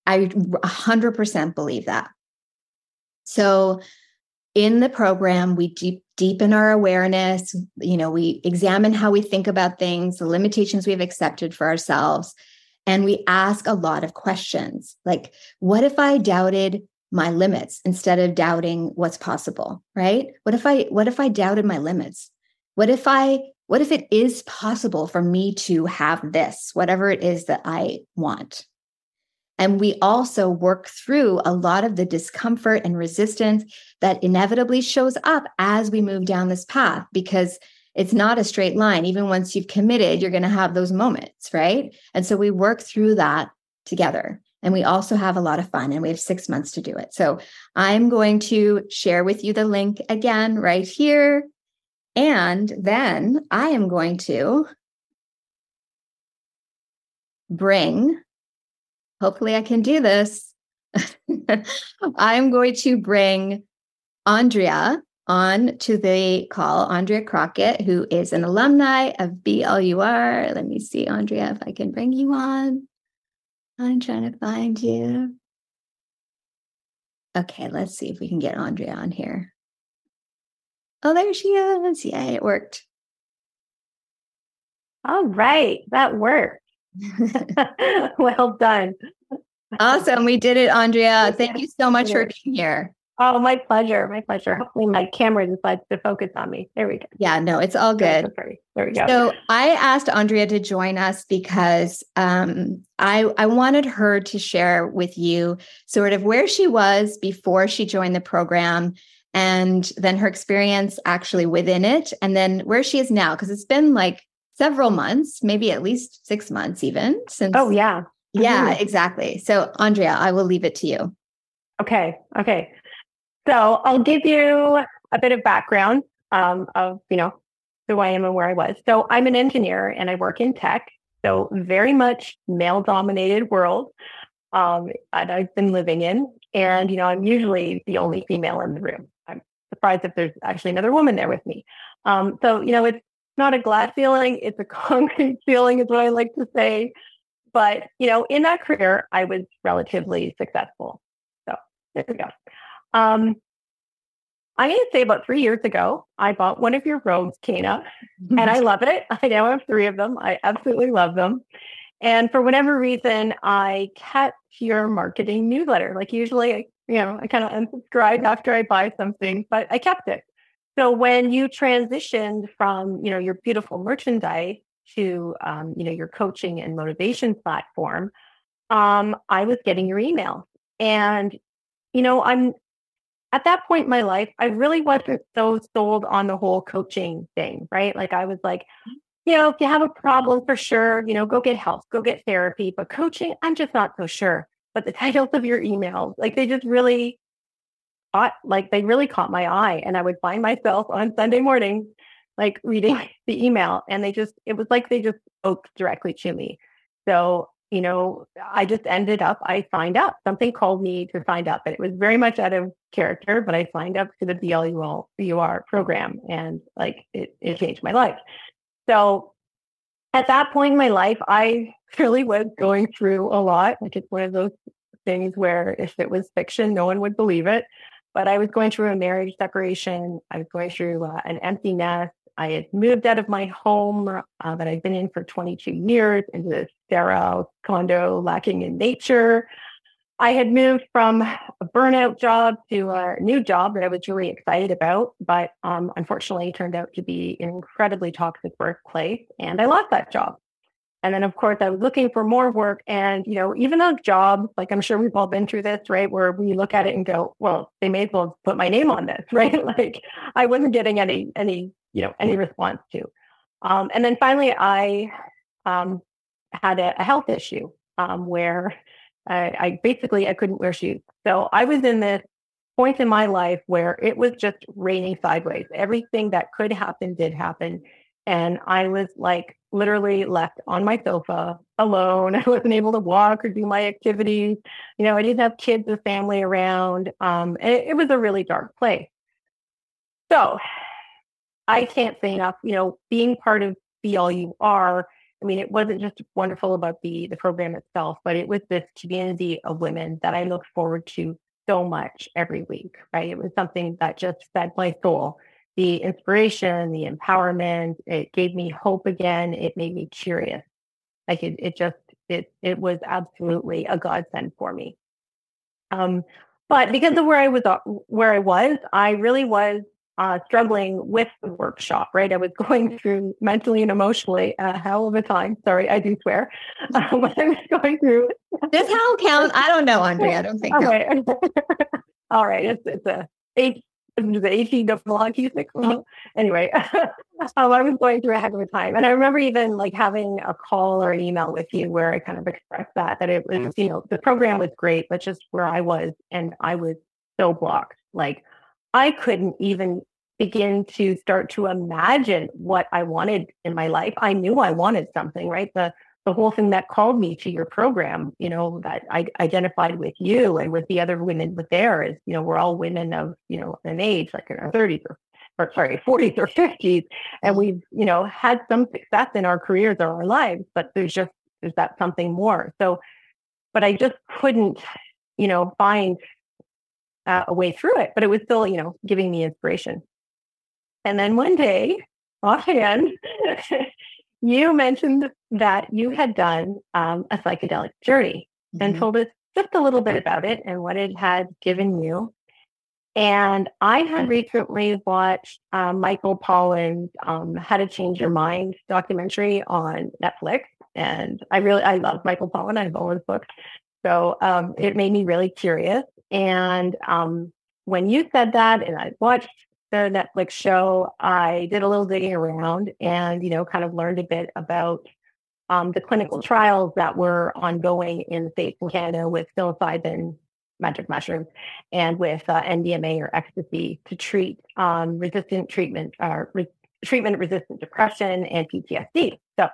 I 100% believe that. So in the program, we deep, deepen our awareness. You know, we examine how we think about things, the limitations we've accepted for ourselves. And we ask a lot of questions like, what if I doubted my limits instead of doubting what's possible? Right? What if I, what if I doubted my limits? What if I, what if it is possible for me to have this, whatever it is that I want? And we also work through a lot of the discomfort and resistance that inevitably shows up as we move down this path because it's not a straight line. Even once you've committed, you're going to have those moments, right? And so we work through that together. And we also have a lot of fun, and we have six months to do it. So I'm going to share with you the link again right here. And then I am going to bring hopefully I can do this. <laughs> I'm going to bring Andrea on to the call, Andrea Crockett, who is an alumni of BLUR. Let me see, Andrea, if I can bring you on. I'm trying to find you. Okay, let's see if we can get Andrea on here. Oh, there she is. Yay, it worked. All right, that worked. <laughs> <laughs> well done. Awesome. We did it, Andrea. Thank you so much for being here. Oh, my pleasure. My pleasure. Hopefully my camera decides to focus on me. There we go. Yeah, no, it's all good. There we go. So I asked Andrea to join us because um, I, I wanted her to share with you sort of where she was before she joined the program and then her experience actually within it and then where she is now because it's been like several months, maybe at least six months even since. Oh, yeah. Yeah, mm-hmm. exactly. So, Andrea, I will leave it to you. Okay. Okay. So, I'll give you a bit of background um, of, you know, who I am and where I was. So, I'm an engineer and I work in tech. So, very much male dominated world um, that I've been living in. And, you know, I'm usually the only female in the room. I'm surprised if there's actually another woman there with me. Um, so, you know, it's not a glad feeling, it's a <laughs> concrete feeling, is what I like to say. but you know, in that career, I was relatively successful. So there we go. Um, I'm going to say about three years ago, I bought one of your robes, Kena, and I <laughs> love it. I now have three of them. I absolutely love them. And for whatever reason, I kept your marketing newsletter. Like usually, I, you know, I kind of unsubscribe after I buy something, but I kept it. So when you transitioned from, you know, your beautiful merchandise to, um, you know, your coaching and motivation platform, um, I was getting your emails, and you know, I'm at that point in my life, I really wasn't so sold on the whole coaching thing, right? Like I was like, mm-hmm. you know, if you have a problem for sure, you know, go get help, go get therapy. But coaching, I'm just not so sure. But the <laughs> titles of your emails, like they just really caught, like they really caught my eye. And I would find myself on Sunday morning, like reading <laughs> the email, and they just, it was like they just spoke directly to me. So you know, I just ended up, I signed up. Something called me to sign up, and it was very much out of character, but I signed up to the BLUR program and like it, it changed my life. So at that point in my life, I <laughs> really was going through a lot. Like it's one of those things where if it was fiction, no one would believe it. But I was going through a marriage separation. I was going through uh, an empty nest. I had moved out of my home uh, that I'd been in for 22 years into this sterile condo lacking in nature. I had moved from a burnout job to a new job that I was really excited about, but um, unfortunately turned out to be an incredibly toxic workplace, and I lost that job. And then, of course, I was looking for more work. And, you know, even though jobs, like I'm sure we've all been through this, right? Where we look at it and go, well, they may as well put my name on this, <laughs> right? like I wasn't getting any, any, you know, any response to. Um, and then finally, I um, had a, a, health issue um, where I, I basically I couldn't wear shoes. So I was in this point in my life where it was just raining sideways. Everything that could happen did happen. And I was like literally left on my sofa alone. <laughs> I wasn't able to walk or do my activities. You know, I didn't have kids or family around. Um, it, it was a really dark place. So I can't say enough, you know, being part of Be All You Are. I mean, it wasn't just wonderful about the the program itself, but it was this community of women that I look forward to so much every week. Right? It was something that just fed my soul. The inspiration, the empowerment, it gave me hope again. It made me curious. Like it, it just it it was absolutely a godsend for me. Um, but because of where I was uh, where I was, I really was uh, struggling with the workshop, right? I was going through mentally and emotionally a hell of a time. Sorry, I do swear. <laughs> Uh, when I was going through. Does hell count? I don't know, Andrea. I don't think. Okay. <laughs> All right. It's, it's a H, the H double hockey stick. anyway, <laughs> um, I was going through a heck of a time. And I remember even like having a call or an email with you where I kind of expressed that, that it was, you know, the program was great, but just where I was and I was so blocked. Like, I couldn't even begin to start to imagine what I wanted in my life. I knew I wanted something, right? The the whole thing that called me to your program, you know, that I identified with you and with the other women with there is, you know, we're all women of, you know, an age like in our 30s or, or sorry, 40s or 50s. And we've, you know, had some success in our careers or our lives, but there's just, there's that something more. So, but I just couldn't, you know, find uh, a way through it, but it was still, you know, giving me inspiration. And then one day, offhand, <laughs> you mentioned that you had done um, a psychedelic journey mm-hmm. and told us just a little bit about it and what it had given you. And I had recently watched um, Michael Pollan's um, "How to Change Your Mind" documentary on Netflix, and I really I love Michael Pollan. I have always books, so um, it made me really curious. And um, when you said that, and I watched the Netflix show, I did a little digging around and, you know, kind of learned a bit about um, the clinical trials that were ongoing in the States and Canada with psilocybin magic mushrooms and with uh, MDMA or ecstasy to treat um, resistant treatment, uh, re- treatment resistant depression and PTSD. So,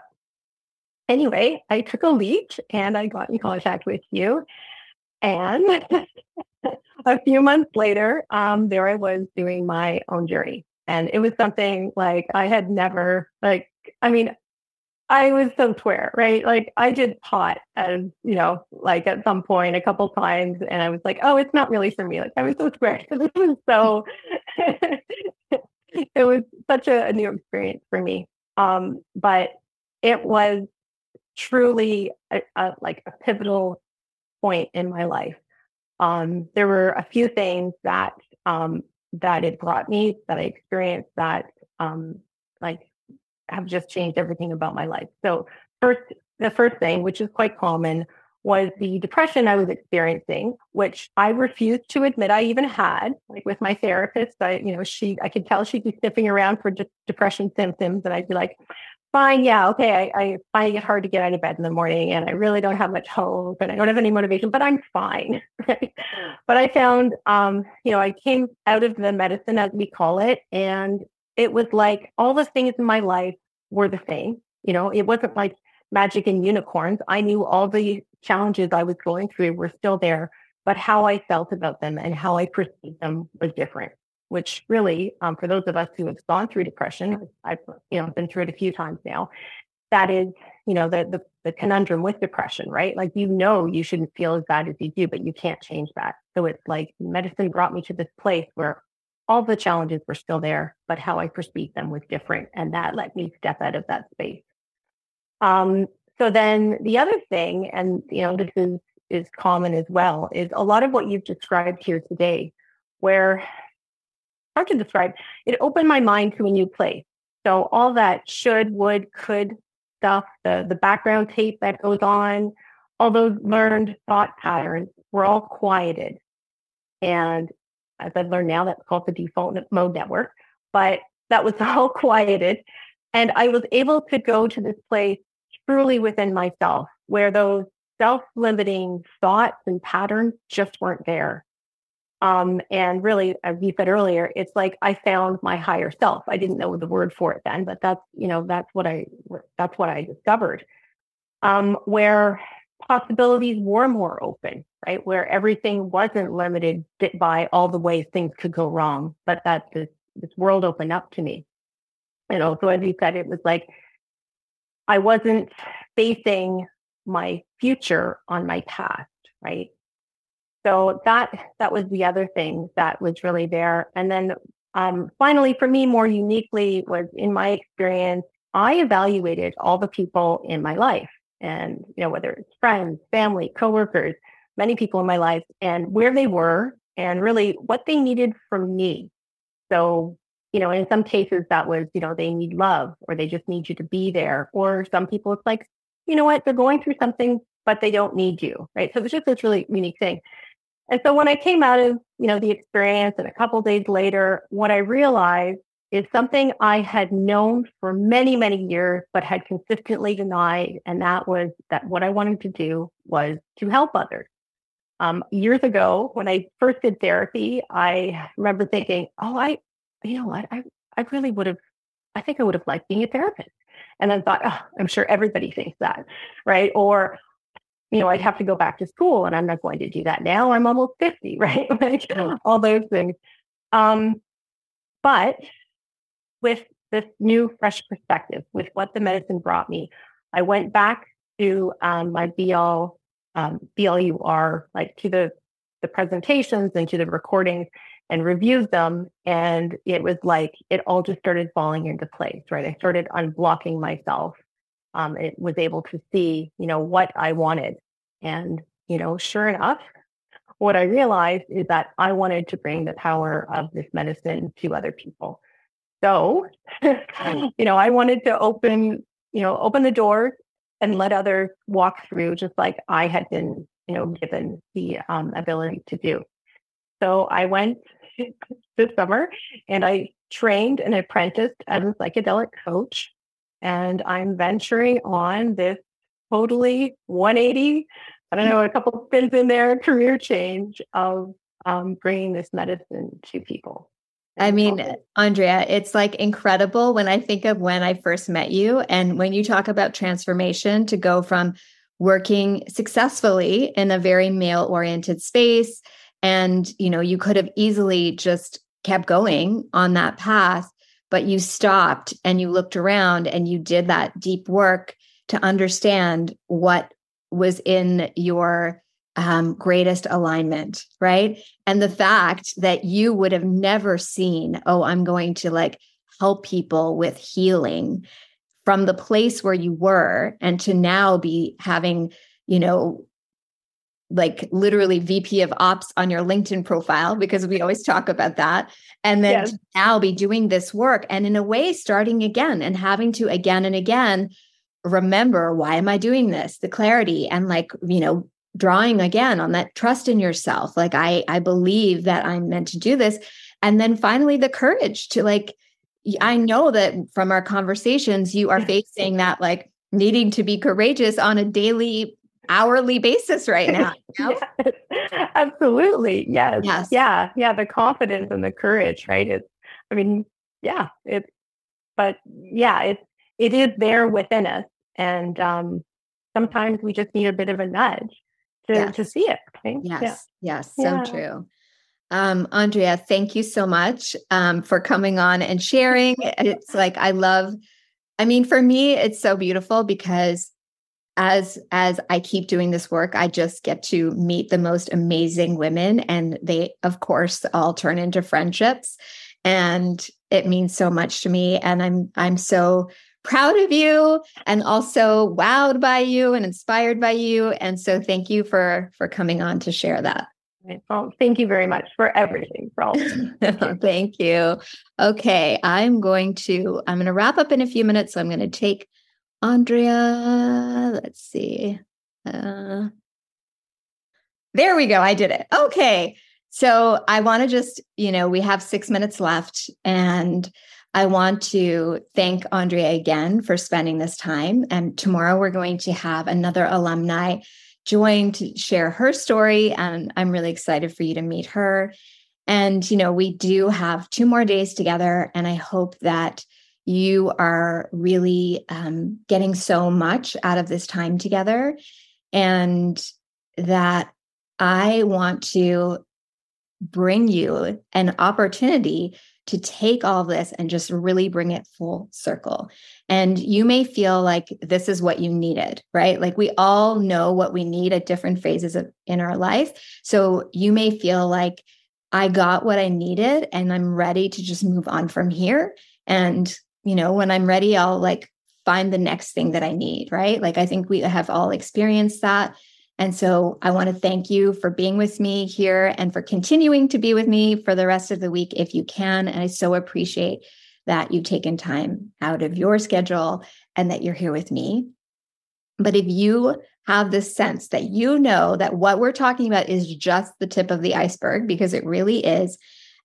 anyway, I took a leap and I got in contact with you. And <laughs> a few months later, um, there I was doing my own journey. And it was something like I had never, like, I mean, I was so square, right? Like I did pot and you know, like at some point a couple times and I was like, oh, it's not really for me. Like I was so <laughs> square. this <laughs> was so it was such a, a, new experience for me. Um, but it was truly a, a, like a pivotal point in my life. Um, there were a few things that um, that it brought me that I experienced that um, like have just changed everything about my life. So first, the first thing, which is quite common, was the depression I was experiencing, which I refused to admit I even had. Like with my therapist, I, you know, she, I could tell she'd be sniffing around for de- depression symptoms, and I'd be like, "Fine, yeah, okay." I, I find it hard to get out of bed in the morning, and I really don't have much hope, and I don't have any motivation, but I'm fine. <laughs> But I found, um, you know, I came out of the medicine as we call it, and it was like all the things in my life were the same. You know, it wasn't like magic and unicorns. I knew all the challenges I was going through were still there, but how I felt about them and how I perceived them was different. Which really, um, for those of us who have gone through depression, I've you know been through it a few times now. That is, you know, the the, the conundrum with depression, right? Like you know you shouldn't feel as bad as you do, but you can't change that. So it's like medicine brought me to this place where all the challenges were still there, but how I perceived them was different. And that let me step out of that space. Um, so then the other thing, and you know, this is is common as well, is a lot of what you've described here today, where hard to describe, it opened my mind to a new place. So all that should, would, could stuff, the the background tape that goes on, all those learned thought patterns were all quieted. And as I've learned now, that's called the default mode network. But that was <laughs> all quieted. And I was able to go to this place truly within myself where those self limiting thoughts and patterns just weren't there. Um, and really, as you said earlier, it's like I found my higher self. I didn't know the word for it then, but that's you know that's what I that's what I discovered. Um, where possibilities were more open, right? Where everything wasn't limited by all the ways things could go wrong, but that this, this world opened up to me. You know, so as you said, it was like I wasn't facing my future on my past, right? So that that was the other thing that was really there. And then um, finally, for me, more uniquely, was in my experience, I evaluated all the people in my life and you know whether it's friends family coworkers many people in my life and where they were and really what they needed from me. So you know in some cases that was you know they need love or they just need you to be there. Or some people it's like you know what? They're going through something but they don't need you right? So it's just this really unique thing and so when i came out of you know the experience and a couple days later what i realized is something I had known for many, many years, but had consistently denied. And that was that what I wanted to do was to help others. Um, years ago, when I first did therapy, I remember thinking, oh, I, you know what, I, I really would have, I think I would have liked being a therapist. And then thought, oh, I'm sure everybody thinks that, right? Or, you know, I'd have to go back to school and I'm not going to do that now. I'm almost 50, <laughs> right? like, all those things. Um, but with this new, fresh perspective, with what the medicine brought me. I went back to um, my BL, um, BLUR, like to the the presentations and to the recordings and reviewed them. And it was like it all just started falling into place, right? I started unblocking myself. Um, it was able to see, you know, what I wanted. And, you know, sure enough, what I realized is that I wanted to bring the power of this medicine to other people. So, <laughs> you know, I wanted to open, you know, open the door and let others walk through just like I had been, you know, given the um, ability to do. So I went <laughs> this summer and I trained and apprenticed as a psychedelic coach. And I'm venturing on this totally 180, I don't know, a couple spins in there, career change of um, bringing this medicine to people. I mean, Andrea, it's like incredible when I think of when I first met you and when you talk about transformation to go from working successfully in a very male oriented space and you know you could have easily just kept going on that path but you stopped and you looked around and you did that deep work to understand what was in your um, greatest alignment, right? And the fact that you would have never seen, oh, I'm going to like help people with healing from the place where you were and to now be having, you know, like literally VP of ops on your LinkedIn profile because we always talk about that. And then yes. now be doing this work and in a way starting again and having to again and again remember why am I doing this? The clarity and like, you know, drawing again on that trust in yourself. Like I I believe that I'm meant to do this. And then finally the courage to like I mm-hmm. know that from our conversations you are facing that like needing to be courageous on a daily hourly basis right now. <laughs> You know? yes, absolutely. Yes. yes. Yeah. Yeah. The confidence and the courage, right? It's, I mean, yeah, it's, but yeah, it's, it is there within us. And um, sometimes we just need a bit of a nudge to, yes. to see it. Right? Yes. Yeah. Yes. So yeah. true. Um, Andrea, thank you so much um, for coming on and sharing. It's like, I love, I mean, for me, it's so beautiful because as as i keep doing this work i just get to meet the most amazing women and they of course all turn into friendships and it means so much to me and i'm i'm so proud of you and also wowed by you and inspired by you and so thank you for for coming on to share that well, thank you very much for everything, for all. <laughs> thank you. Okay, I'm going to I'm going to wrap up in a few minutes. So I'm going to take Andrea, let's see. Uh, there we go. I did it. Okay. So I want to just, you know, we have six minutes left, and I want to thank Andrea again for spending this time. And tomorrow we're going to have another alumni join to share her story. And I'm really excited for you to meet her. And, you know, we do have two more days together, and I hope that you are really um, getting so much out of this time together. And that I want to bring you an opportunity to take all of this and just really bring it full circle. And you may feel like this is what you needed, right? Like we all know what we need at different phases of in our life. So you may feel like I got what I needed and I'm ready to just move on from here. And you know, when I'm ready, I'll like find the next thing that I need, right? Like I think we have all experienced that. And so I want to thank you for being with me here and for continuing to be with me for the rest of the week if you can. And I so appreciate that you've taken time out of your schedule and that you're here with me. But if you have this sense that you know that what we're talking about is just the tip of the iceberg, because it really is,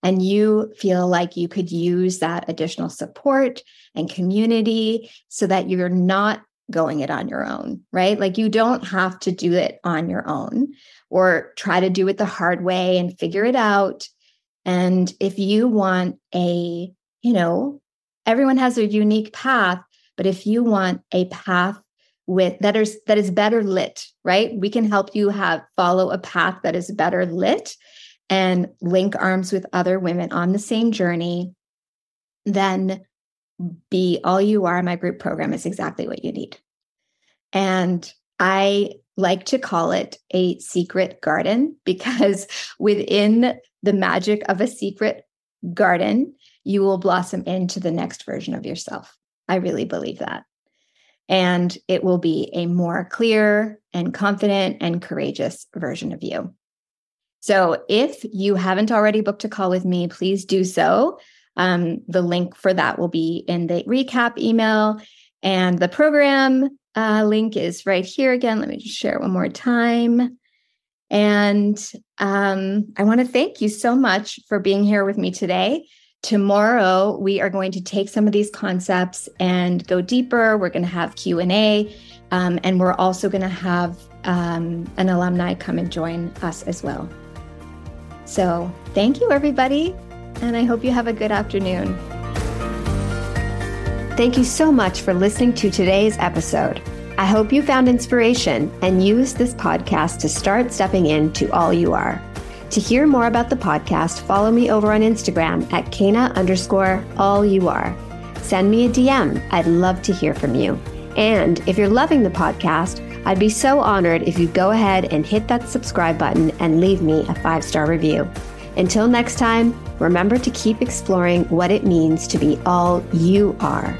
and you feel like you could use that additional support and community so that you're not going it on your own, right? Like you don't have to do it on your own or try to do it the hard way and figure it out. And if you want a, you know, everyone has a unique path, but if you want a path with that is that is better lit, right? We can help you have follow a path that is better lit and link arms with other women on the same journey, then be all you are. My group program is exactly what you need. And I like to call it a secret garden <laughs> because within the magic of a secret garden, you will blossom into the next version of yourself. I really believe that. And it will be a more clear and confident and courageous version of you. So if you haven't already booked a call with me, please do so. Um, the link for that will be in the recap email. And the program uh, link is right here again. Let me just share it one more time. And um, I want to thank you so much for being here with me today. Tomorrow we are going to take some of these concepts and go deeper. We're going to have Q and A, um, and we're also going to have um, an alumni come and join us as well. So thank you, everybody, and I hope you have a good afternoon. Thank you so much for listening to today's episode. I hope you found inspiration and used this podcast to start stepping into all you are. To hear more about the podcast, follow me over on Instagram at Kena underscore all you are. Send me a DM. I'd love to hear from you. And if you're loving the podcast, I'd be so honored if you go ahead and hit that subscribe button and leave me a five star review. Until next time, remember to keep exploring what it means to be all you are.